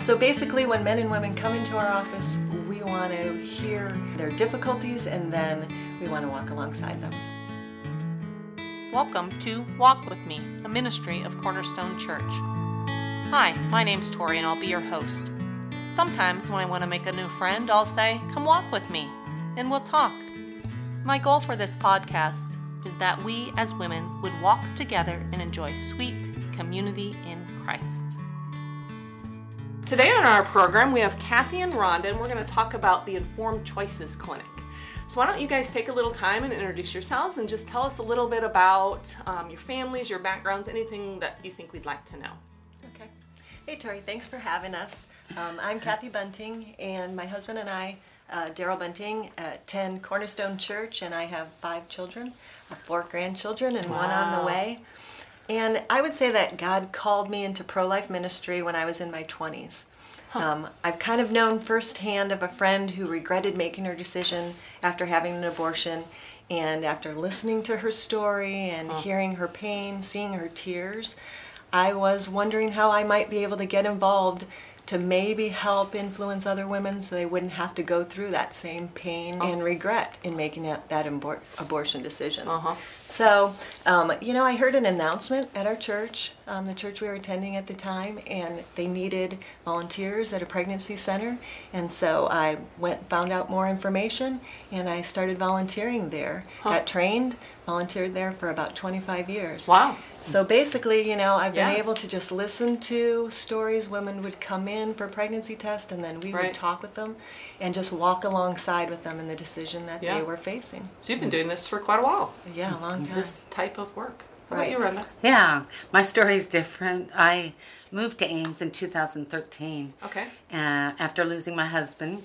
So basically, when men and women come into our office, we want to hear their difficulties and then we want to walk alongside them. Welcome to Walk With Me, a ministry of Cornerstone Church. Hi, my name's Tori and I'll be your host. Sometimes when I want to make a new friend, I'll say, Come walk with me, and we'll talk. My goal for this podcast is that we as women would walk together and enjoy sweet community in Christ. Today on our program, we have Kathy and Rhonda, and we're going to talk about the Informed Choices Clinic. So, why don't you guys take a little time and introduce yourselves and just tell us a little bit about um, your families, your backgrounds, anything that you think we'd like to know. Okay. Hey, Tori, thanks for having us. Um, I'm Kathy Bunting, and my husband and I, uh, Daryl Bunting, attend Cornerstone Church, and I have five children, uh, four grandchildren, and one on the way. And I would say that God called me into pro life ministry when I was in my 20s. Um, I've kind of known firsthand of a friend who regretted making her decision after having an abortion. And after listening to her story and hearing her pain, seeing her tears, I was wondering how I might be able to get involved to maybe help influence other women so they wouldn't have to go through that same pain and regret in making that, that abor- abortion decision. Uh-huh. So, um, you know, I heard an announcement at our church, um, the church we were attending at the time, and they needed volunteers at a pregnancy center. And so I went, found out more information, and I started volunteering there. Got trained, volunteered there for about 25 years. Wow. So basically, you know, I've been Yeah. able to just listen to stories. Women would come in for pregnancy test, and then we Right. would talk with them and just walk alongside with them in the decision that Yeah. they were facing. So, you've been doing this for quite a while, Yeah, a long time. this type of work. How Right. about you, Rhonda? Yeah, my story is different. I moved to Ames in 2013 Okay. uh, after losing my husband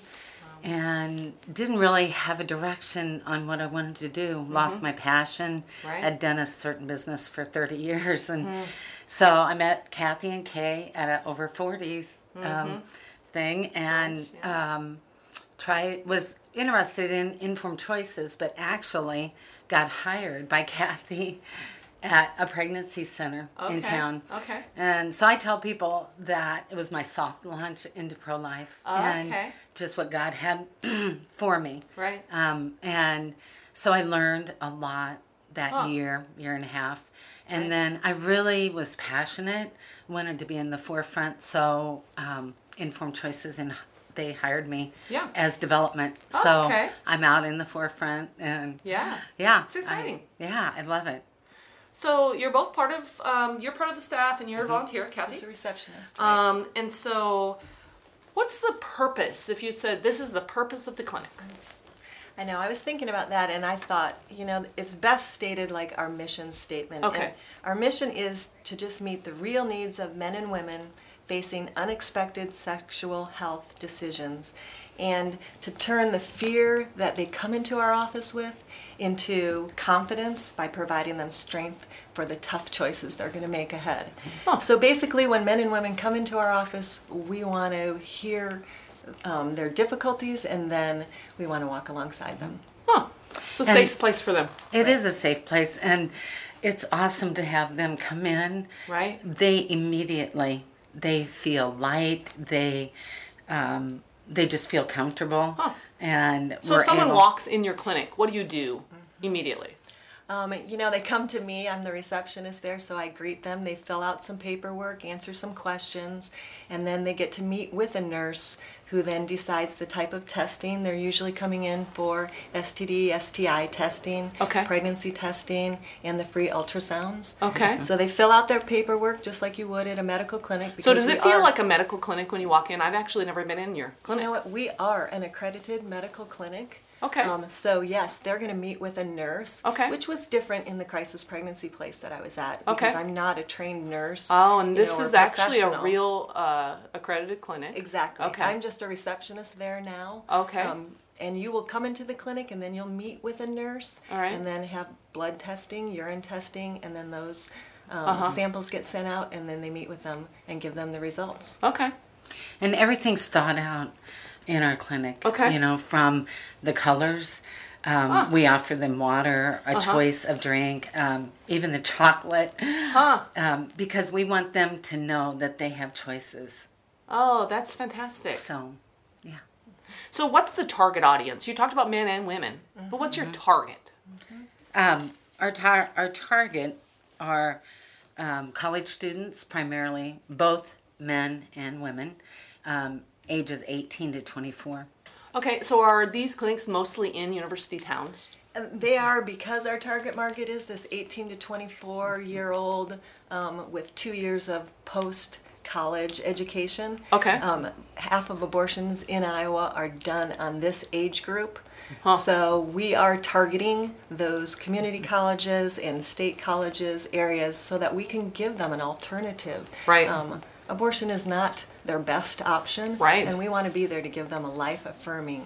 and didn't really have a direction on what I wanted to do. Lost my passion. Mm-hmm. Right. I'd done a certain business for 30 years. And so I met Kathy and Kay at a over 40s um, thing and Gosh, yeah. um, try was interested in informed choices, but actually got hired by Kathy at a pregnancy center in town. okay. And so I tell people that it was my soft launch into pro life Oh, and okay. just what God had for me. Right. Um, and so I learned a lot that year, year and a half. And Right. then I really was passionate, wanted to be in the forefront. So um, Informed Choices and they hired me Yeah. as development. Oh, so okay. I'm out in the forefront and Yeah. yeah, It's exciting. I, yeah, I love it. So you're both part of um, you're part of the staff and you're a volunteer, Kathy. a receptionist. right? Um, and so, what's the purpose? If you said this is the purpose of the clinic, I know. I was thinking about that, and I thought, you know, it's best stated like our mission statement. Okay. And our mission is to just meet the real needs of men and women facing unexpected sexual health decisions, and to turn the fear that they come into our office with into confidence by providing them strength for the tough choices they're going to make ahead. Huh. So basically, when men and women come into our office, we want to hear um, their difficulties and then we want to walk alongside them. huh? So And- safe place for them, It is a safe place, and it's awesome to have them come in. right? They immediately they feel light. They um, they just feel comfortable, Huh. and So if someone able- walks in your clinic, what do you do immediately? Um, you know, they come to me, I'm the receptionist there, so I greet them. They fill out some paperwork, answer some questions, and then they get to meet with a nurse who then decides the type of testing. They're usually coming in for STD, STI testing, Okay. pregnancy testing, and the free ultrasounds. Okay. So they fill out their paperwork just like you would at a medical clinic. So does it feel are- like a medical clinic when you walk in? I've actually never been in your clinic. You know what? We are an accredited medical clinic. Okay. Um, so yes, they're going to meet with a nurse. Okay. Which was different in the crisis pregnancy place that I was at. Okay. Because I'm not a trained nurse. Oh, and you this know, is actually a real uh, accredited clinic. Exactly. Okay. I'm just a receptionist there now. Okay. Um, and you will come into the clinic and then you'll meet with a nurse. All right. And then have blood testing, urine testing, and then those um, Uh-huh. samples get sent out and then they meet with them and give them the results. Okay. and everything's thought out in our clinic. Okay. you know from the colors. Um, Huh. We offer them water, a Uh-huh. choice of drink, um, even the chocolate, Huh. um, because we want them to know that they have choices. Oh, that's fantastic. So, yeah. So, what's the target audience? You talked about men and women, but what's your target? Um, our tar- our target are um, college students, primarily both men and women, um, ages 18 to 24. Okay, so are these clinics mostly in university towns? Um, They are because our target market is this 18 to 24 year old um, with two years of post college education. Okay. Um, half of abortions in Iowa are done on this age group. Huh. So we are targeting those community colleges and state colleges areas so that we can give them an alternative. Right. Um, abortion is not their best option. Right. And we want to be there to give them a life affirming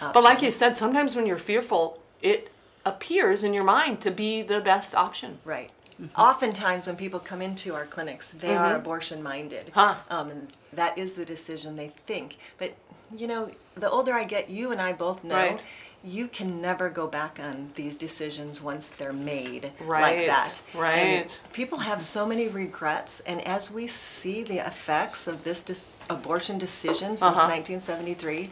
option. But like you said, sometimes when you're fearful, it appears in your mind to be the best option. Right. Oftentimes, when people come into our clinics, they are abortion minded. Huh. Um, and that is the decision they think. But, you know, the older I get, you and I both know. Right. You can never go back on these decisions once they're made Right, like that. right. And people have so many regrets, and as we see the effects of this dis- abortion decision since Uh-huh. 1973,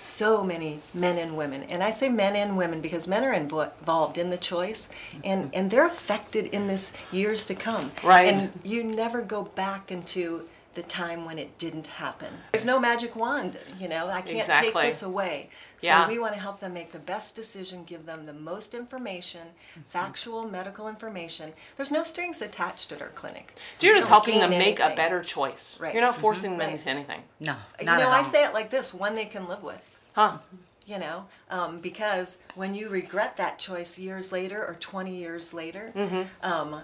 so many men and women, and I say men and women because men are invo- involved in the choice, and and they're affected in this years to come. Right. And you never go back into the time when it didn't happen. There's no magic wand, you know. I can't Exactly. take this away. So Yeah. we want to help them make the best decision, give them the most information, Mm-hmm. factual medical information. There's no strings attached at our clinic. So you're You just helping them gain make a better choice. Right. You're not Mhm. forcing them Right. into anything. No, You know, at I say it like this: one they can live with. Huh. You know, um, because when you regret that choice years later or 20 years later, Mm-hmm. um,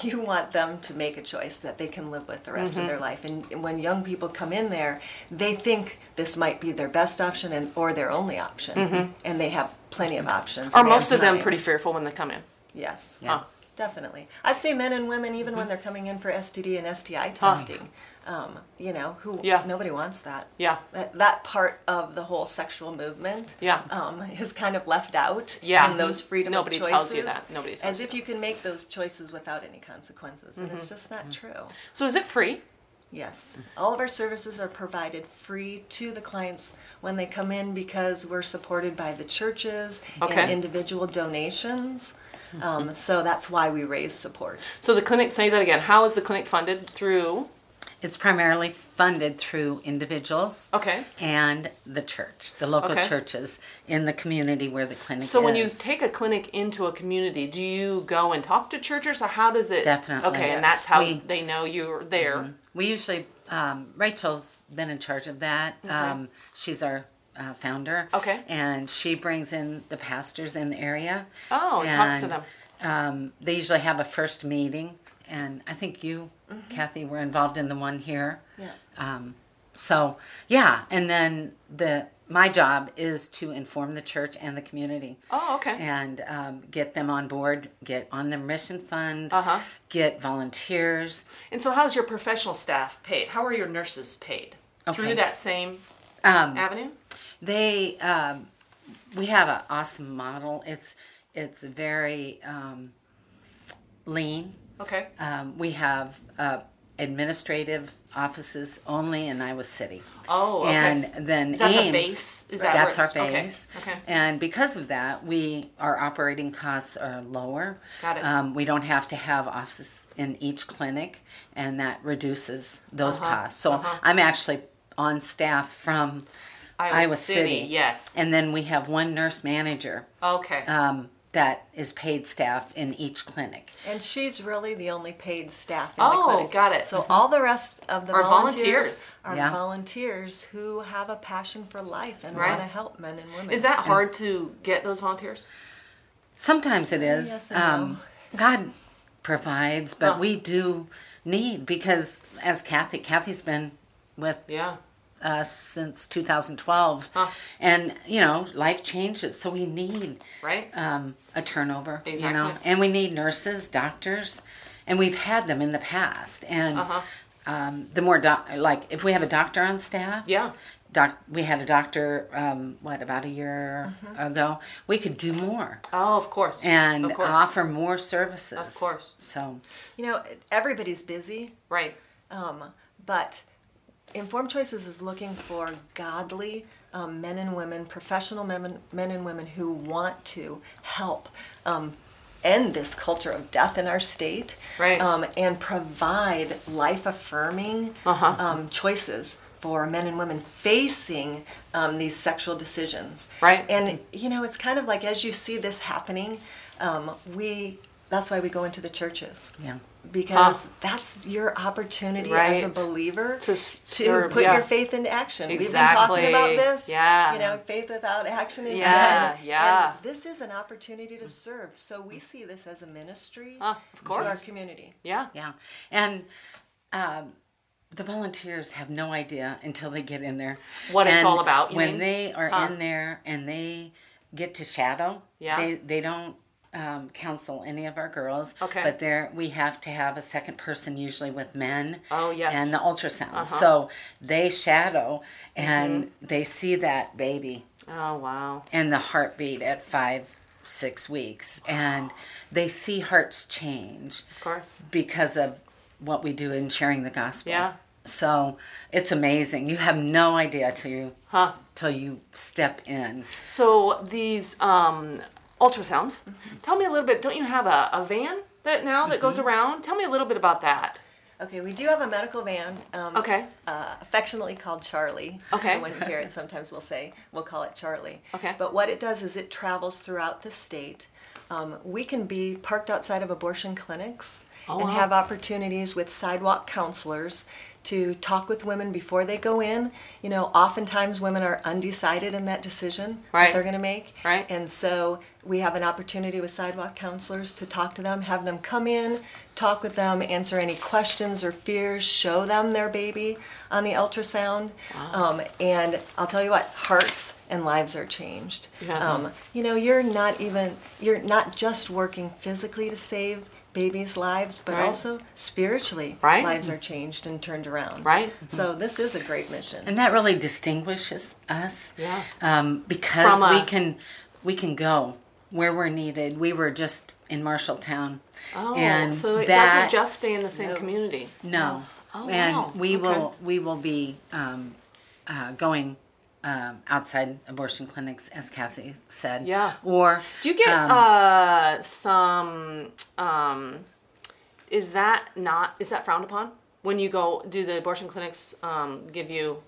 you want them to make a choice that they can live with the rest Mm-hmm. of their life. And when young people come in there, they think this might be their best option and or their only option, and they have plenty of options. Are and they have Mm-hmm. most of them pretty fearful when they come in? Yes. Yeah. Huh. Definitely. I'd say men and women, even when they're coming in for STD and STI testing, um, you know, who Yeah. nobody wants that. Yeah. That, that part of the whole sexual movement Yeah. um, is kind of left out Yeah. in those freedom Nobody of choices. tells you that. Nobody tells As you if you can make those choices without any consequences, and Mm-hmm. it's just not true. So is it free? Yes. All of our services are provided free to the clients when they come in because we're supported by the churches Okay. and individual donations. Um, so that's why we raise support. So the clinic, say that again. How is the clinic funded? Through. It's primarily funded through individuals Okay. and the church, the local Okay. churches in the community where the clinic So is. when you take a clinic into a community, do you go and talk to churches, or how does it? Definitely. Okay, and that's how We- Mm-hmm. they know you're there. We usually, um, Rachel's been in charge of that. Um, she's our uh, founder. Okay. And she brings in the pastors in the area. Oh, and talks to them. Um, they usually have a first meeting, and I think you, Kathy, were involved in the one here. Yeah. Um, so yeah, and then the my job is to inform the church and the community Oh, okay. and um, get them on board, get on the mission fund, Uh-huh. get volunteers. And so, how's your professional staff paid? How are your nurses paid? Through that same Um, avenue? They, um, we have an awesome model. It's it's very um, lean. Okay. Um, we have uh, administrative offices only in Iowa City. Oh, okay. And then Is that the base? Is that that's our it's- okay, base. okay. And because of that, we our operating costs are lower. Got it. Um, we don't have to have offices in each clinic, and that reduces those Uh-huh, costs. So uh-huh. I'm actually on staff from Iowa, Iowa City, City. yes. and then we have one nurse manager Okay. um, that is paid staff in each clinic. And she's really the only paid staff in Oh, the clinic. got it. So all the rest of the Are volunteers, volunteers. are Yeah. volunteers who have a passion for life and Right. want to help men and women. Is that hard to get those volunteers? Sometimes it is. yes and um, God provides, but Huh. we do need because as Kathy, Kathy's been with Yeah. Us since 2012, Huh. and you know life changes, so we need Right? um, a turnover. You know, and we need nurses, doctors, and we've had them in the past. And Uh-huh. um, the more doc, like if we have a doctor on staff, Yeah. Doc, we had a doctor, um, what about a year Mm-hmm. ago? We could do more Oh, of course. and of course. offer more services. Of course. So You know, everybody's busy, right. um, but Informed Choices is looking for godly um, men and women, professional men, men and women who want to help um, end this culture of death in our state Right. um, and provide life affirming Uh-huh. um, choices for men and women facing um, these sexual decisions. Right. And, you know, it's kind of like as you see this happening, um, we that's why we go into the churches Yeah. because Huh. that's your opportunity as a believer To to, stir- put yeah. your faith into action. We've been talking about this. Yeah. You know, faith without action is Yeah, dead. yeah. And this is an opportunity to serve. So we see this as a ministry Ah, of to our community. Yeah. Yeah. And um, the volunteers have no idea until they get in there What it's all about, you when mean? they are Huh. in there and they get to shadow, Yeah. they, they don't um, counsel any of our girls. Okay. But there we have to have a second person, usually with men. Oh, yes. Uh-huh. And the ultrasound. So they shadow and Mm-hmm. they see that baby Oh wow. and the heartbeat at five, six weeks. And they see hearts change Of course. because of what we do in sharing the gospel. Yeah. So it's amazing. You have no idea till you Huh. till you step in. So these um, ultrasounds. Tell me a little bit. Don't you have a, a van that now that goes around? Tell me a little bit about that. Okay, we do have a medical van. Um, Okay. Uh, affectionately called Charlie. Okay. So when you hear it, sometimes we'll say we'll call it Charlie. Okay. But what it does is it travels throughout the state. Um, we can be parked outside of abortion clinics Oh, and wow. have opportunities with sidewalk counselors to talk with women before they go in. You know, oftentimes women are undecided in that decision Right. that they're going to make. Right. And so we have an opportunity with sidewalk counselors to talk to them, have them come in, talk with them, answer any questions or fears, show them their baby on the ultrasound. Um, and I'll tell you what, hearts and lives are changed. Yes. Um, you know, you're not even, you're not just working physically to save babies' lives, but Right. also spiritually, Right. lives are changed and turned around. Right. So this is a great mission. And that really distinguishes us. Yeah. Um, because From a- we can we can go where we're needed. We were just in Marshalltown. Oh, and so it that, doesn't just stay in the same No. community. No. Oh, and wow. we Okay. will we will be um, uh, going um, outside abortion clinics, as Cassie said. Yeah. Or Do you get um, uh, some? Um, is that not? Is that frowned upon when you go? Do the abortion clinics um, give you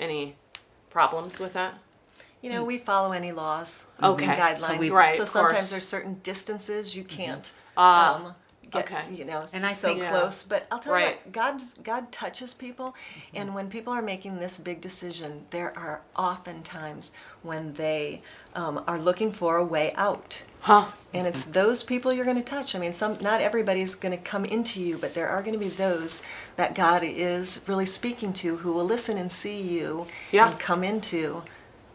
any problems with that? You know, we follow any laws Okay. and So guidelines. we- Right, So sometimes. Mm-hmm. there's certain distances you can't Ah, um, get, okay. you know, And I so think- Yeah. close. But I'll tell you what, God's, God touches people. Mm-hmm. And when people are making this big decision, there are often times when they um, are looking for a way out. Huh? And it's those people you're going to touch. I mean, some not everybody's going to come into you, but there are going to be those that God is really speaking to who will listen and see you Yeah. and come into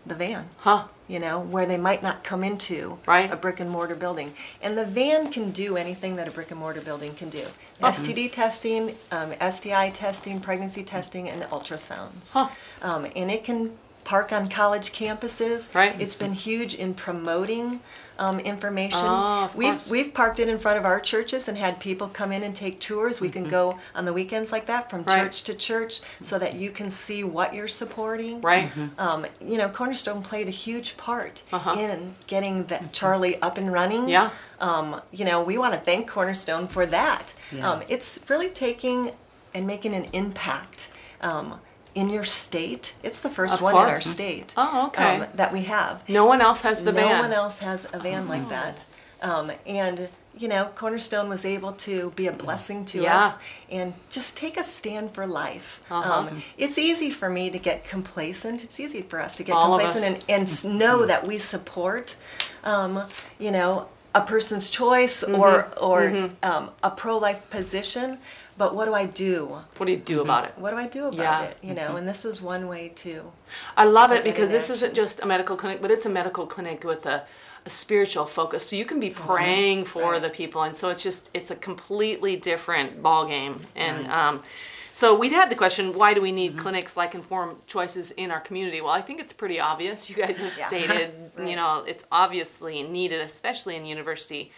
the van. Huh? You know, where they might not come into Right. a brick and mortar building. And the van can do anything that a brick and mortar building can do. Oh. STD testing, um, STI testing, pregnancy testing, and ultrasounds. Huh. Um, and it can park on college campuses. Right. It's been huge in promoting um, information. Oh, we've course. we've parked it in front of our churches and had people come in and take tours. We can go on the weekends like that from Mm-hmm. Right. church to church so that you can see what you're supporting. Right. Um, you know, Cornerstone played a huge part Uh-huh. in getting that Charlie up and running. Yeah. Um, you know, we want to thank Cornerstone for that. Yeah. Um, it's really taking and making an impact um, in your state. It's the first Of one in our state Oh, okay. um, that we have. No one else has the no van. No one else has a van like Oh. that. Um, and you know, Cornerstone was able to be a blessing to Yeah. us and just take a stand for life. Uh-huh. Um, it's easy for me to get complacent. It's easy for us to get All complacent and, and know that we support, um, you know, a person's choice Mm-hmm. or or Um, a pro-life position. But what do I do? What do you do about it? What do I do about Yeah. it? You know, and this is one way to. I love it because this isn't just a medical clinic, but it's a medical clinic with a, a spiritual focus. So you can be praying for Right. the people, and so it's just it's a completely different ball game. And um, so we had the question, why do we need clinics like Informed Choices in our community? Well, I think it's pretty obvious. You guys have Yeah. stated, you know, it's obviously needed, especially in university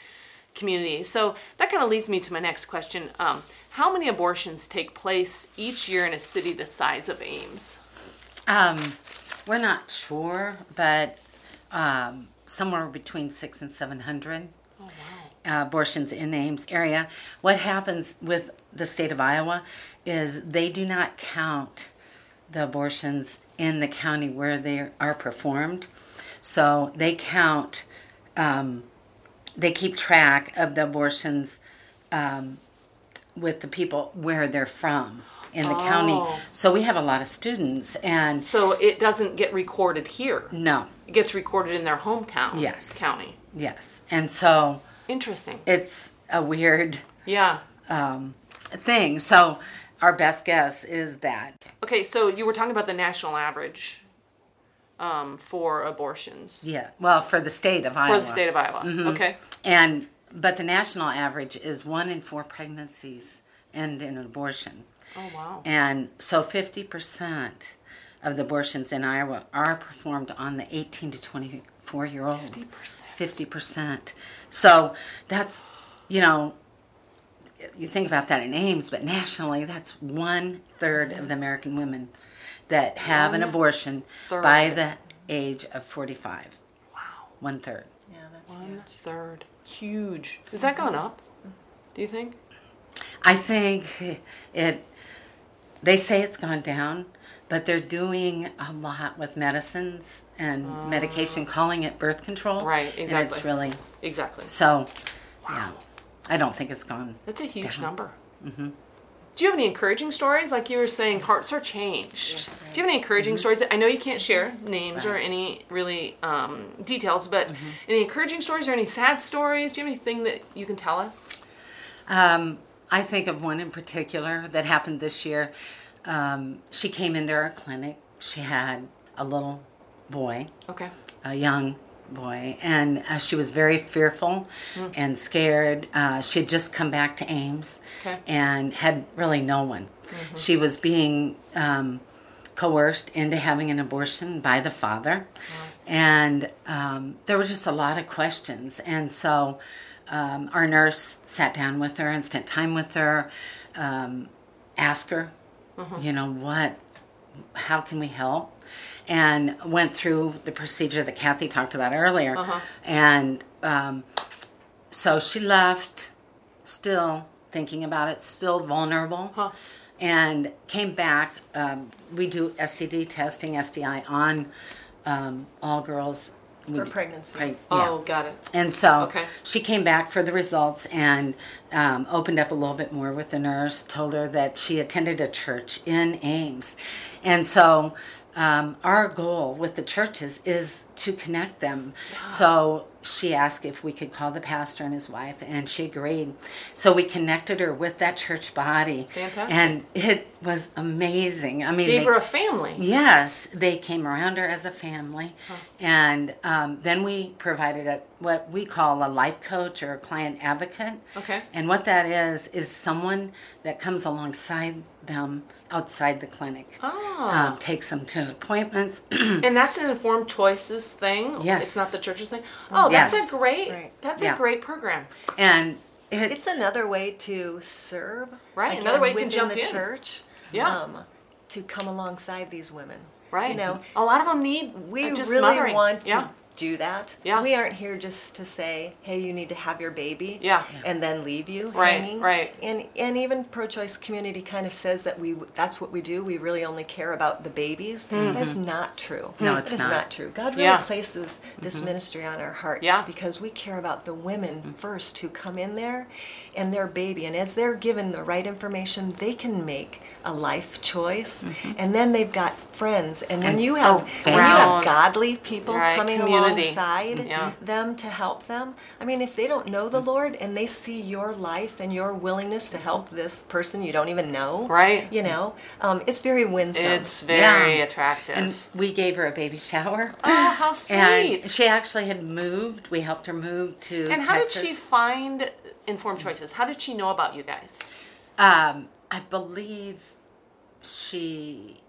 community. So that kind of leads me to my next question. Um, how many abortions take place each year in a city the size of Ames? Um, we're not sure, but um, somewhere between six and seven hundred Oh, wow. uh, abortions in Ames area. What happens with the state of Iowa is they do not count the abortions in the county where they are performed, so they count. Um, they keep track of the abortions um, with the people where they're from in the county. Oh. So we have a lot of students, and So it doesn't get recorded here. no, It gets recorded in their hometown. Yes. County. yes, and so Interesting. it's a weird Yeah. um, thing. So our best guess is that Okay, so you were talking about the national average um, for abortions yeah, well, for the state of Iowa, for the state of Iowa. Okay. and but the national average is one in four pregnancies end in an abortion, Oh wow. and so fifty percent of the abortions in Iowa are performed on the eighteen to twenty four year old. 50%. Fifty percent. So that's you know. You think about that in Ames, but nationally, that's one third of the American women that have an abortion third. by the age of 45. Wow. One third. Yeah, that's One huge. third. Huge. Has that gone up? Do you think? I think it, they say it's gone down, but they're doing a lot with medicines and medication, calling it birth control. Right, And it's really, Exactly. so, yeah, I don't think it's gone. That's a huge down. number. Mm-hmm. Do you have any encouraging stories? Like you were saying, hearts are changed. Do you have any encouraging stories? I know you can't share names or any really um, details, but any encouraging stories or any sad stories? Do you have anything that you can tell us? Um, I think of one in particular that happened this year. Um, she came into our clinic. She had a little boy, Okay. a young boy, and uh, she was very fearful and scared. Uh, she had just come back to Ames Okay. and had really no one. She was being um, coerced into having an abortion by the father, and um, there were just a lot of questions. And so um, our nurse sat down with her and spent time with her, um, asked her, you know, what how can we help? And went through the procedure that Kathy talked about earlier. Uh-huh. And um, so she left still thinking about it, still vulnerable, Huh. and came back. Um, we do STD testing, STI on um, all girls. We For pregnancy. Right, yeah. Oh, got it. And so Okay. she came back for the results and um, opened up a little bit more with the nurse, told her that she attended a church in Ames. And so um, our goal with the churches is to connect them. So she asked if we could call the pastor and his wife, and she agreed. So we connected her with that church body. Fantastic. And it was amazing. I mean, Gave they- her a family. Yes, they came around her as a family, and um, then we provided a what we call a life coach or a client advocate. Okay. And what that is is someone that comes alongside them outside the clinic, Ah. um, takes them to appointments. And that's an informed choices thing. Yes. It's not the church's thing. Oh, that's Yes. a great. Right. That's Yeah. a great program. and it, It's another way to serve. Right, again, another way you can within jump the in. church. Yeah. Um, to come alongside these women. Right. You know, a lot of them need. we really mothering. want to Yeah. Do that. Yeah. We aren't here just to say, "Hey, you need to have your baby," Yeah. and then leave you Right, hanging. right. And and even pro-choice community kind of says that we that's what we do. We really only care about the babies. Mm-hmm. That's not true. No, it's That is not. not true. God really Yeah. places this mm-hmm. ministry on our heart. Yeah. Because we care about the women mm-hmm. first who come in there and their baby, and as they're given the right information, they can make a life choice, and then they've got friends. And when And you have when you have godly people Right, coming community. Alongside Yeah. them to help them. I mean, if they don't know the Lord and they see your life and your willingness to help this person you don't even know, Right. You know, um, it's very winsome. It's very Yeah. attractive. and we gave her a baby shower. oh, how sweet. And she actually had moved. We helped her move to And how Texas. did she find informed choices? How did she know about you guys? Um, I believe she.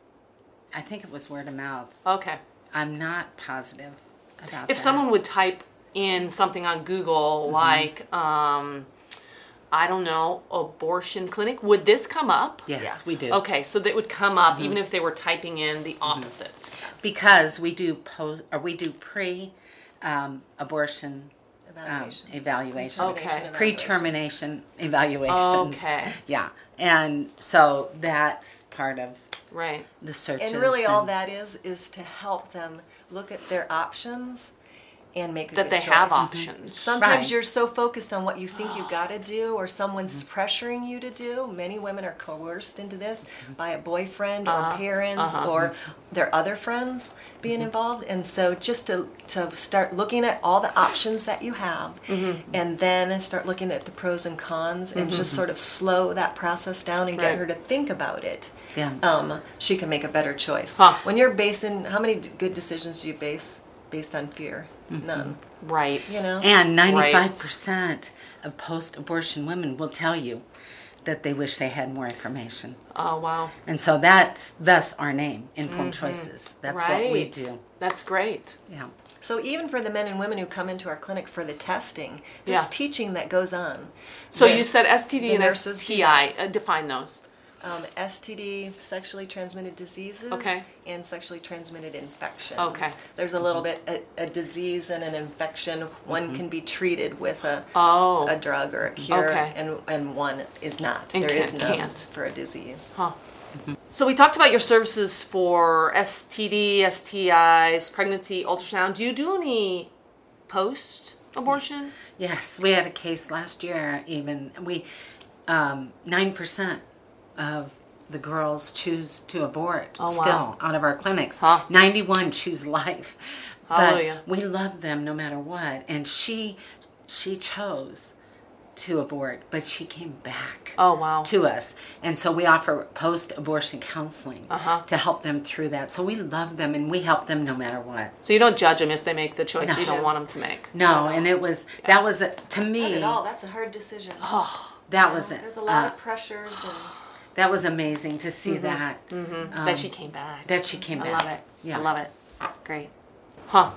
I think it was word of mouth. Okay. I'm not positive about If that. someone would type in something on Google like um, I don't know, abortion clinic, would this come up? Yes, Yeah. we do. Okay, so that would come up even if they were typing in the opposite. Because we do post or we do pre um, abortion um, evaluation. Okay. Pre-termination evaluations. Okay. Yeah. And so that's part of Right. the searches. And really, all and- that is is to help them look at their options and make a That good they have options. Mm-hmm. Sometimes Right. you're so focused on what you think you got to ah. do, or someone's mm-hmm. pressuring you to do. Many women are coerced into this mm-hmm. by a boyfriend or uh-huh. parents uh-huh. or their other friends being involved. And so, just to to start looking at all the options that you have, and then start looking at the pros and cons, and just sort of slow that process down and Right. get her to think about it Yeah. um, she can make a better choice. Huh. When you're basing, how many d- good decisions do you base based on fear? None. Right. You know. And 95% of post abortion women will tell you that they wish they had more information. Oh wow. And so that's thus our name, Informed Choices. That's right. what we do. That's great. Yeah. So even for the men and women who come into our clinic for the testing, there's Yeah. teaching that goes on. So you said STD and nurses do STI. Uh, define those. Um, STD, sexually transmitted diseases, Okay. and sexually transmitted infections. Okay. There's a little bit a, a disease and an infection. One can be treated with a Oh. a drug or a cure, Okay. and and one is not. And There is can't- none can't. for a disease. Huh. So we talked about your services for STD, STIs, pregnancy, ultrasound. Do you do any post abortion? Yes, we had a case last year. Even we, um, nine percent of the girls choose to abort Oh, wow. still out of our clinics. Huh. Ninety-one choose life. Hallelujah. But we love them no matter what. And she, she chose to abort, but she came back. Oh wow. To us, and so we offer post-abortion counseling Uh-huh. to help them through that. So we love them, and we help them no matter what. So you don't judge them if they make the choice you don't want them to make. No, and it was that was a, to Not me at all. That's a hard decision. Oh, that was it. There's a lot Uh, of pressures and That was amazing to see that. Um, that she came back. that she came I back. I love it. Yeah. I love it. Great. Huh.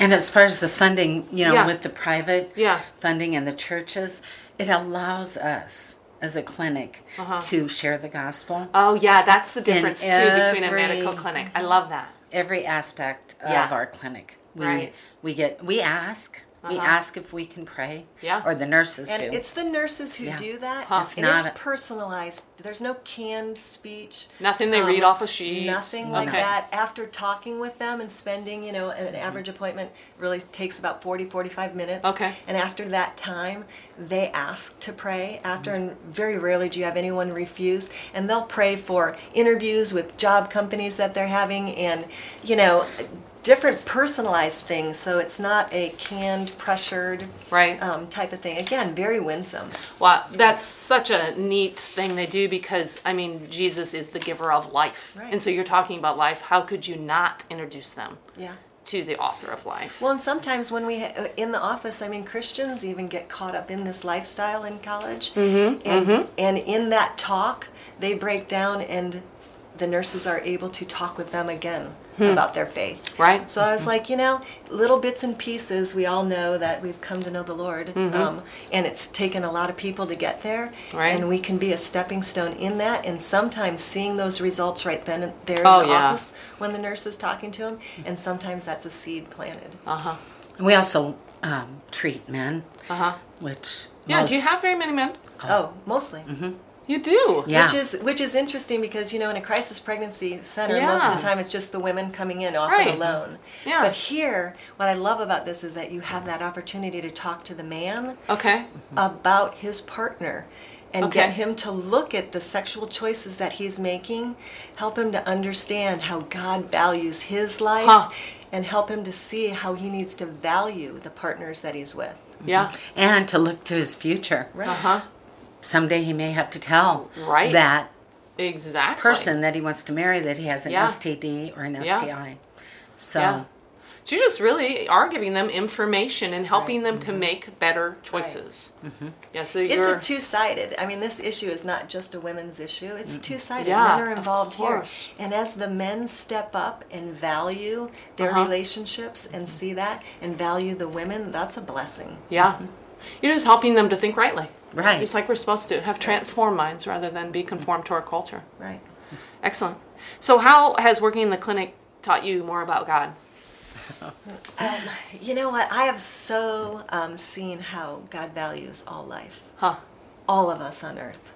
And as far as the funding, you know, Yeah. with the private Yeah. funding and the churches, it allows us as a clinic Uh-huh. to share the gospel. Oh yeah, that's the difference too between a medical clinic. I love that. Every aspect Yeah. of our clinic. We Right. we get we ask. We Uh-huh. ask if we can pray. Yeah. Or the nurses and do. it's the nurses who Yeah. do that. Huh. It's and not it's personalized. There's no canned speech. Nothing they Um, read off a sheet. Nothing like Okay. that. After talking with them and spending, you know, an average appointment really takes about 40, 45 minutes. Okay. And after that time, they ask to pray. After, and very rarely do you have anyone refuse. And they'll pray for interviews with job companies that they're having and, you know, different personalized things. So it's not a canned, pressured Right. um, type of thing. Again, very winsome. Well, that's such a neat thing they do because I mean Jesus is the giver of life, Right. and so you're talking about life. How could you not introduce them Yeah. to the author of life? Well, and sometimes when we uh, in the office, I mean, Christians even get caught up in this lifestyle in college, mm-hmm, and and in that talk, they break down, and the nurses are able to talk with them again about their faith. Right. So I was like, you know, little bits and pieces. We all know that we've come to know the Lord, um, and it's taken a lot of people to get there. Right. And we can be a stepping stone in that, and sometimes seeing those results right then and there in Oh, the yeah. office when the nurse is talking to them, and sometimes that's a seed planted. Uh huh. We also um, treat men, Uh huh. which Yeah. Do you have very many men? Oh, mostly. You do. Yeah. Which is which is interesting because you know in a crisis pregnancy center most of the time it's just the women coming in often Right. alone. Yeah. But here, what I love about this is that you have that opportunity to talk to the man Okay. about his partner and Okay. get him to look at the sexual choices that he's making, help him to understand how God values his life Huh. and help him to see how he needs to value the partners that he's with. Yeah. and to look to his future. Right. Uh huh. Someday he may have to tell Right. that Exactly. person that he wants to marry that he has an Yeah. STD or an Yeah. STI. So Yeah. So you just really are giving them information and helping them to mm-hmm. make better choices. Mm-hmm. Yeah, so It's you're a two-sided. I mean, this issue is not just a women's issue. It's two-sided. Yeah, men are involved here, and as the men step up and value their Uh-huh. relationships and see that and value the women, that's a blessing. yeah. Mm-hmm. You're just helping them to think rightly. Right. Just like we're supposed to have transformed minds rather than be conformed to our culture. Right. Excellent. So how has working in the clinic taught you more about God? You know what? I have so um, seen how God values all life. Huh. all of us on earth.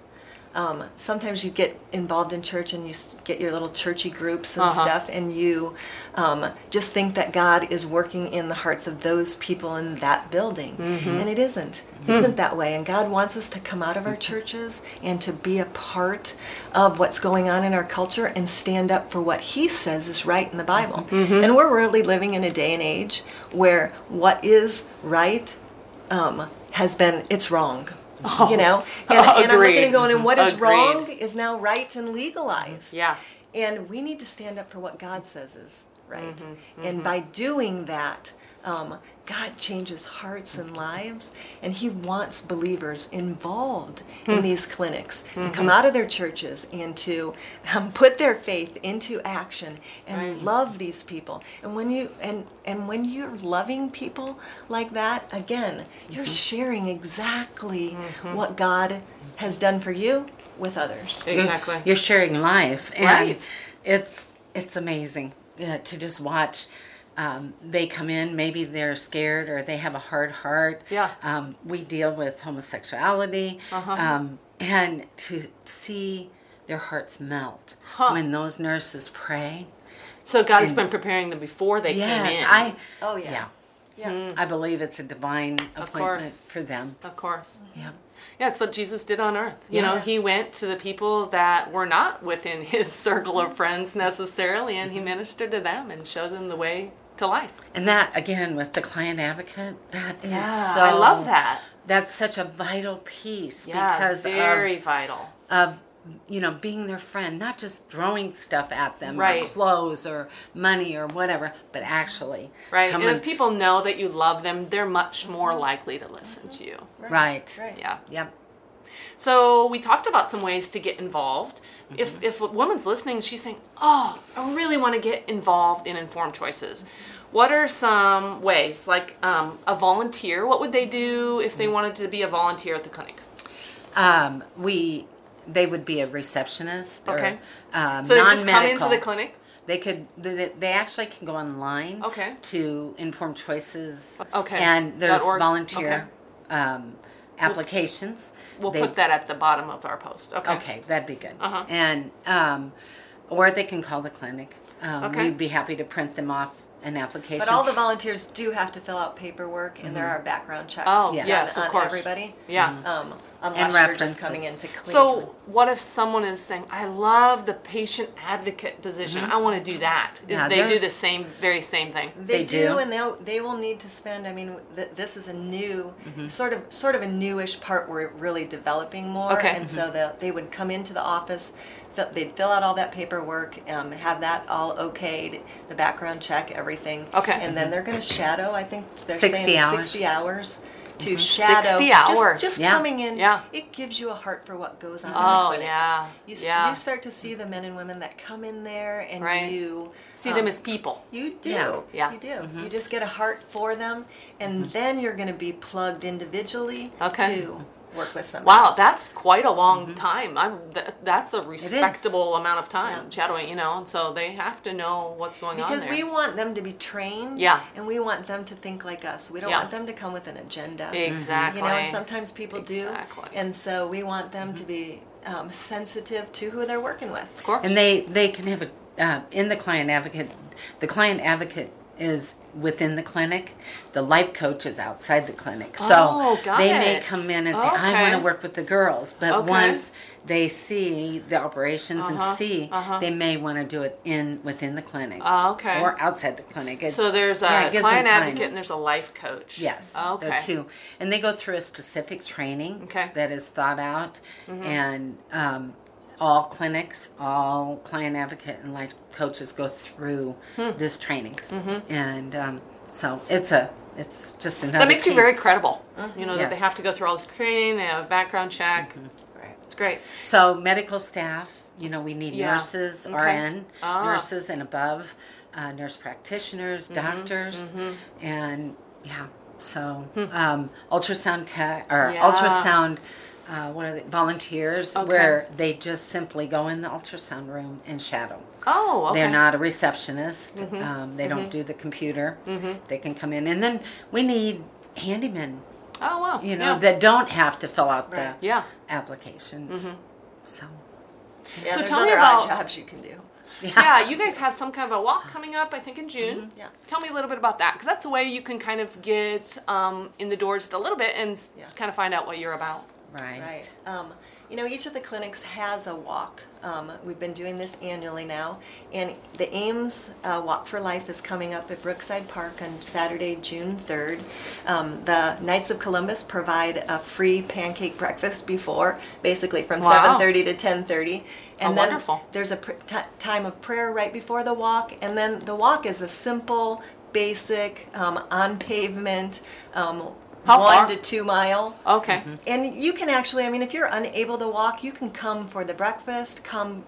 Um, sometimes you get involved in church and you get your little churchy groups and Uh-huh. stuff, and you um, just think that God is working in the hearts of those people in that building, Mm-hmm. and it isn't. It isn't that way. And God wants us to come out of our churches and to be a part of what's going on in our culture and stand up for what He says is right in the Bible. Mm-hmm. And we're really living in a day and age where what is right um, has been it's wrong. You know, and, and I'm looking and going, and what is Agreed. wrong is now right and legalized. Yeah. And we need to stand up for what God says is right. Mm-hmm, And by doing that, um, God changes hearts and lives, and He wants believers involved Hmm. in these clinics to Mm-hmm. come out of their churches and to um, put their faith into action and Right. love these people. And when you and and when you're loving people like that, again, you're Mm-hmm. sharing exactly what God has done for you with others. Exactly. You're, sharing life, and Right. it's it's amazing uh, to just watch. Um, they come in, maybe they're scared or they have a hard heart. Yeah. Um, we deal with homosexuality, Uh-huh. um, and to see their hearts melt Huh. when those nurses pray. So God has And- been preparing them before they yes, came in. I. Oh yeah. Yeah. Yeah. I believe it's a divine appointment course. for them. Of course. Yeah. Yeah, it's what Jesus did on earth. You know, he went to the people that were not within his circle of friends necessarily, and he ministered to them and showed them the way to life. And that again with the client advocate, that is Yeah, so. I love that. That's such a vital piece Yeah, because very of, vital. of you know being their friend, not just throwing stuff at them Right. or clothes or money or whatever, but actually Right. coming- And if people know that you love them, they're much more likely to listen to you. right. Right. Yeah. Yep. So we talked about some ways to get involved. Mm-hmm. If if a woman's listening, she's saying, "Oh, I really want to get involved in informed choices." What are some ways, like um, a volunteer? What would they do if they wanted to be a volunteer at the clinic? Um, we they would be a receptionist Okay. or um, So they non-medical. just come into the clinic. They could. They, they actually can go online. Okay. To inform choices. Okay. And there's volunteer um, applications. We'll They- put that at the bottom of our post. Okay. Okay, that'd be good. Uh-huh. And um, or they can call the clinic. Um, Okay. We'd be happy to print them off an application. But all the volunteers do have to fill out paperwork, and there are background checks Oh, Yes. yes, on, of course. everybody. Yeah. Um, unless you're references. just coming in to clean. So, what if someone is saying, "I love the patient advocate position. I want to do that"? Is Mm-hmm. Yeah, they do the same, very same thing? They, They do, do. and they they will need to spend. I mean, th- this is a new Mm-hmm. sort of sort of a newish part. We're really developing more, Okay. and so they they would come into the office. Fi- They'd fill out all that paperwork, um, have that all okayed, the background check, everything. Okay. And then they're going to shadow. I think they're 60 saying hours. sixty hours to shadow. 60 hours. Just, Yeah. coming in. Yeah. It gives you a heart for what goes on in Oh, the clinic. yeah. You, Yeah. you start to see the men and women that come in there, and Right. you See them um, as people. you do. Yeah. Yeah. You do. You just get a heart for them, and then you're going to be plugged individually Okay. to work with somebody. Wow, that's quite a long time. I'm th- that's a respectable amount of time Yeah. shadowing, you know. And so they have to know what's going on Because we want them to be trained. Yeah. And we want them to think like us. We don't Yeah. want them to come with an agenda. Exactly. You know, and sometimes people Exactly. do. And so we want them to be um, sensitive to who they're working with. of course. and they they can have a uh, in the client advocate. The client advocate is within the clinic. The life coach is outside the clinic. So Oh, got they may come in and say, "I want to work with the girls," but Okay. once they see the operations Uh-huh, and see, uh-huh. they may want to do it in within the clinic. Oh, okay. Or outside the clinic. It- so there's a yeah, it client advocate and there's a life coach. Yes, Okay. there too, and they go through a specific training Okay. Mm-hmm. that is thought out, and um, all clinics, all client advocate and life coaches go through Hmm. this training, and um, so it's a it's just another. Mm-hmm. That makes you very credible. You know, that they Mm-hmm. have to go through all this training, they have a background check. Right. It's great. So medical staff, you know, we need Yeah. nurses, Okay. RN, Ah. nurses and above, uh, nurse practitioners, Mm-hmm. doctors, and yeah. So um, ultrasound tech or Hmm. Yeah. ultrasound. Uh, what are they? Volunteers, Okay. where they just simply go in the ultrasound room and shadow. Oh, okay. Mm-hmm. They're not a receptionist. Um, they don't do the computer. They can come in, and then we need handymen. Oh, wow. You know yeah. that don't have to fill out Right. the Yeah. applications. So Yeah, So tell me other odd about- jobs you can do. yeah, you guys have some kind of a walk coming up, I think in June. Yeah. Tell me a little bit about that, because that's a way you can kind of get um, in the door just a little bit and Yeah. kind of find out what you're about. Right. Right. Um, you know, each of the clinics has a walk. Um, we've been doing this annually now, and the Ames uh, Walk for Life is coming up at Brookside Park on Saturday, June 3rd. Um, the Knights of Columbus provide a free pancake breakfast before, basically from Wow. 7:30 to 10:30. And Oh, then wonderful. there's a pr- ti time of prayer right before the walk, and then the walk is a simple, basic, um, on pavement, um, How one far? to two mile. Okay. And you can actually, I mean, if you're unable to walk, you can come for the breakfast, come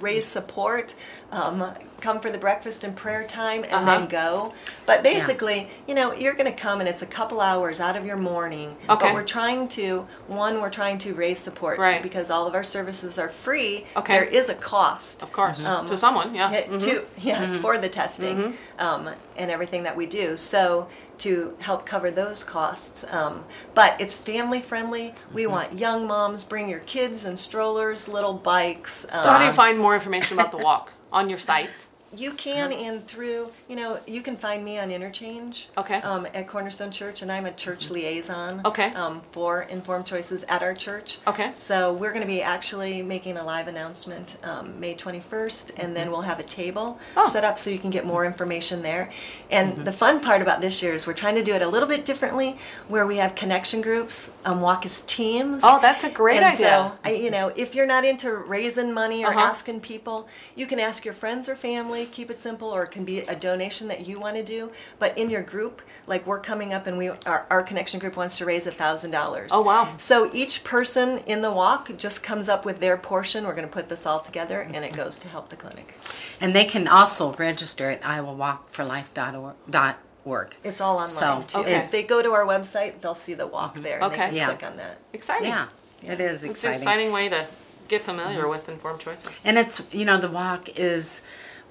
raise support, um, come for the breakfast and prayer time, and Uh-huh. then go. But basically, you know, you're going to come and it's a couple hours out of your morning. Okay. But we're trying to, one, we're trying to raise support Right. because all of our services are free. Okay. There is a cost. Of course. Um, to someone, yeah. Yeah, Mhm. to, yeah, for the testing um, and everything that we do. So to help cover those costs. Um, but it's family friendly. We want young moms. Bring your kids and strollers, little bikes. Um, So how do you find more information about the walk? On your site? You can and through, you know, you can find me on Interchange. Okay. Um, at Cornerstone Church, and I'm a church liaison. Okay. Um, for Informed Choices at our church. Okay. So we're going to be actually making a live announcement um, May 21st, and then we'll have a table Oh. set up so you can get more information there. And the fun part about this year is we're trying to do it a little bit differently, where we have connection groups, um, walk as teams. Oh, that's a great and idea. So, I, you know, if you're not into raising money or Uh-huh. asking people, you can ask your friends or family. Keep it simple, or it can be a donation that you want to do. But in your group, like we're coming up, and we our, our connection group wants to raise a thousand dollars. Oh, wow. So each person in the walk just comes up with their portion. We're going to put this all together, and it goes to help the clinic. And they can also register at iowawalkforlife.org. Dot org. It's all online So, too. okay. If they go to our website, they'll see the walk mm-hmm. there, and Okay. they can Yeah. click on that. Exciting. Yeah, it is exciting. It's an exciting. exciting way to get familiar with informed choices. And it's, you know, the walk is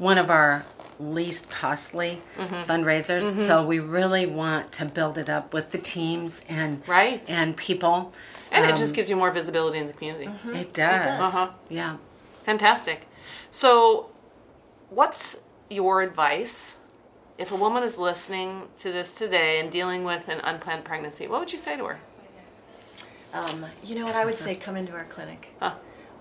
one of our least costly Mm-hmm. fundraisers. So we really want to build it up with the teams and Right. and people. And it Um, just gives you more visibility in the community. it does. does. Uh-huh. Yeah. Fantastic. So, what's your advice if a woman is listening to this today and dealing with an unplanned pregnancy? What would you say to her? Um, you know what I would say? Come into our clinic. Huh.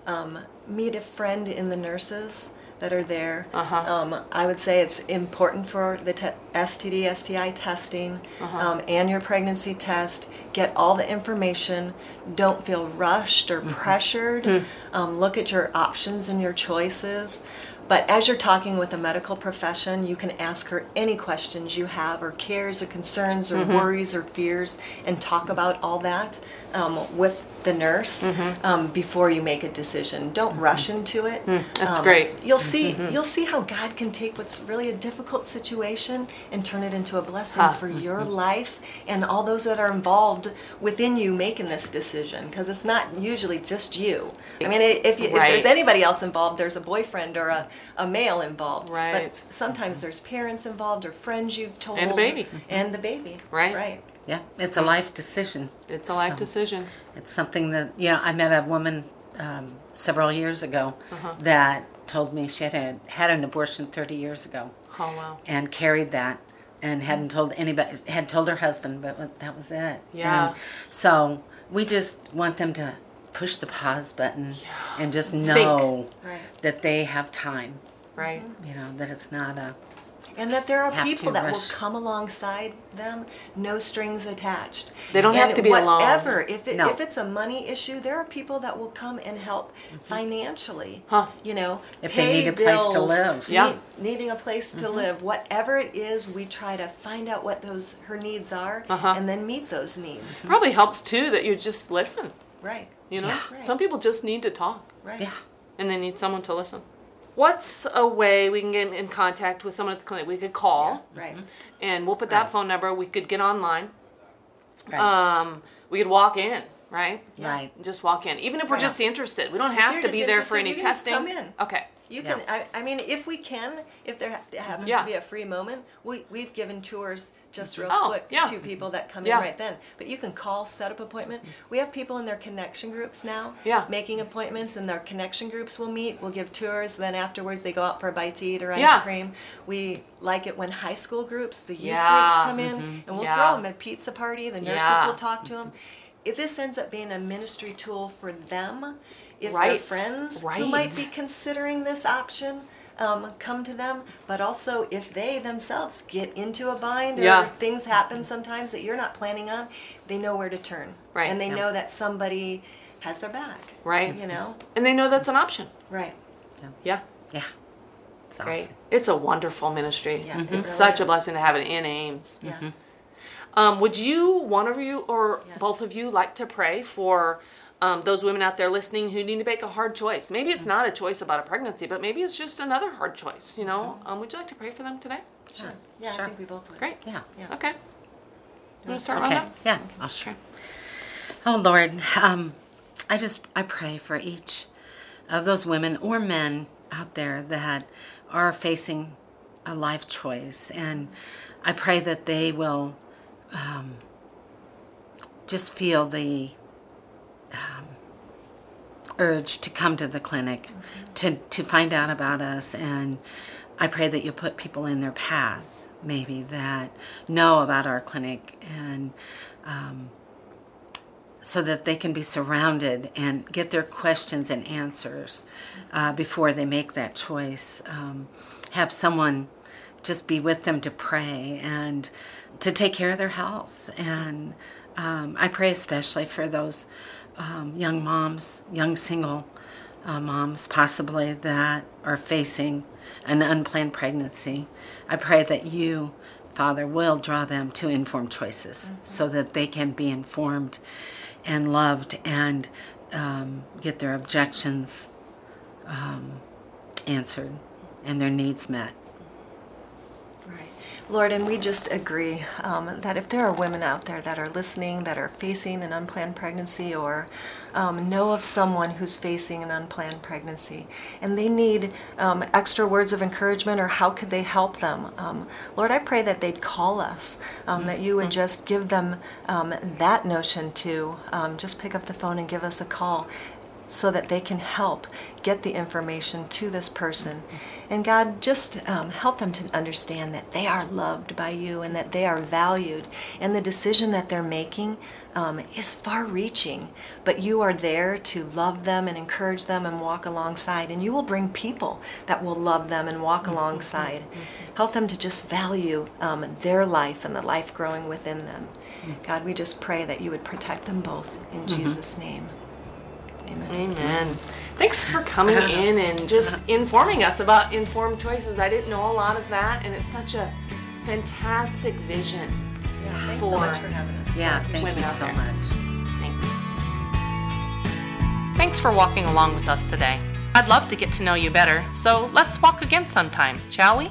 Um, meet a friend in the nurses that are there. Uh-huh. Um, I would say it's important for the te- STD, STI testing Uh-huh. um, and your pregnancy test. Get all the information. Don't feel rushed or pressured. Hmm. Um, look at your options and your choices. But as you're talking with a medical profession, you can ask her any questions you have, or cares, or concerns, or Mm-hmm. worries, or fears, and talk about all that um, with the nurse Mm-hmm. um, before you make a decision. Don't rush into it. Mm, that's Um, great. You'll see. You'll see how God can take what's really a difficult situation and turn it into a blessing Huh. for your life and all those that are involved within you making this decision. Because it's not usually just you. I mean, if, you, if there's anybody else involved, there's a boyfriend or a, a male involved. Right. But sometimes there's parents involved or friends you've told. And a baby. And the baby. Right. Right. Yeah. It's a life decision. It's a life So, decision. It's something that, you know, I met a woman um, several years ago Uh-huh. that told me she had, a, had an abortion 30 years ago. Oh, wow. and carried that and hadn't told anybody had told her husband but that was it Yeah. and so we just want them to push the pause button and just know Right. that they have time Right. you know that it's not a and that there are Have to people that will come alongside them, no strings attached. They don't have to be alone. whatever, If it, No. if it's a money issue, there are people that will come and help financially. Huh. You know, Mm-hmm. If they need a place to live. Yeah. need- needing a place Mm-hmm. to live, whatever it is, we try to find out what those her needs are, Uh-huh. and then meet those needs. Probably helps too that you just listen. Right. You know, Yeah. Right. some people just need to talk. Right. Yeah. and they need someone to listen. What's a way we can get in contact with someone at the clinic? We could call, Right. and we'll put that Right. phone number. We could get online. Right. Um, we could walk in, right? Right. Just walk in, even if we're Right. just interested. We don't have you're to be there for any you can just testing. come in. Okay. You can, I, I mean, if we can, if there ha- happens Yeah. to be a free moment, we, we've given tours just real Oh, quick yeah. to people that come Yeah. in right then. But you can call, set up appointment. We have people in their connection groups now. Yeah. Making appointments and their connection groups will meet. We'll give tours. Then afterwards they go out for a bite to eat or ice Yeah. cream. We like it when high school groups, the youth Yeah. Mm-hmm. groups come in and we'll Yeah. throw them a pizza party. The nurses Yeah. will talk to them. If this ends up being a ministry tool for them, if Right. their friends who might be considering this option um, come to them, but also if they themselves get into a bind or Yeah. things happen sometimes that you're not planning on, they know where to turn. Right. And they Yeah. know that somebody has their back. Right. You know? And they know that's an option. Right. Yeah. Yeah. It's Great. awesome. It's a wonderful ministry. Yeah, it It's really such a blessing to have it in Ames. Yeah. Um, would you, one of you, or Yeah. both of you, like to pray for um, those women out there listening who need to make a hard choice? Maybe it's not a choice about a pregnancy, but maybe it's just another hard choice. You know, um, would you like to pray for them today? Sure. Yeah, Sure. I think we both would. Great. Yeah. Yeah. Okay. You want to start Okay. Rhonda? Yeah. I'll share. Okay. Oh Lord, um, I just I pray for each of those women or men out there that are facing a life choice, and I pray that they will um, just feel the um, urge to come to the clinic to to find out about us, and I pray that you put people in their path, maybe that know about our clinic and. Um, so that they can be surrounded and get their questions and answers uh, before they make that choice. Um, have someone just be with them to pray and to take care of their health. And um, I pray especially for those um, young moms, young single uh, moms, possibly that are facing an unplanned pregnancy. I pray that you, Father, will draw them to informed choices so that they can be informed and loved and um, get their objections um, answered and their needs met. Lord, and we just agree um, that if there are women out there that are listening, that are facing an unplanned pregnancy, or um, know of someone who's facing an unplanned pregnancy, and they need um, extra words of encouragement, or how could they help them? Um, Lord, I pray that they'd call us, um, that you would just give them um, that notion to um, just pick up the phone and give us a call so that they can help get the information to this person. And God, just um, help them to understand that they are loved by you and that they are valued. And the decision that they're making um, is far reaching, but you are there to love them and encourage them and walk alongside. And you will bring people that will love them and walk alongside. Help them to just value um, their life and the life growing within them. God, we just pray that you would protect them both in Jesus' name. Amen. Amen. Thanks for coming in and just informing us about informed choices. I didn't know a lot of that, and it's such a fantastic vision. Yeah, thanks so For- much for having us. Yeah, thank Women you so there. much. Thanks. Thanks for walking along with us today. I'd love to get to know you better, so let's walk again sometime, shall we?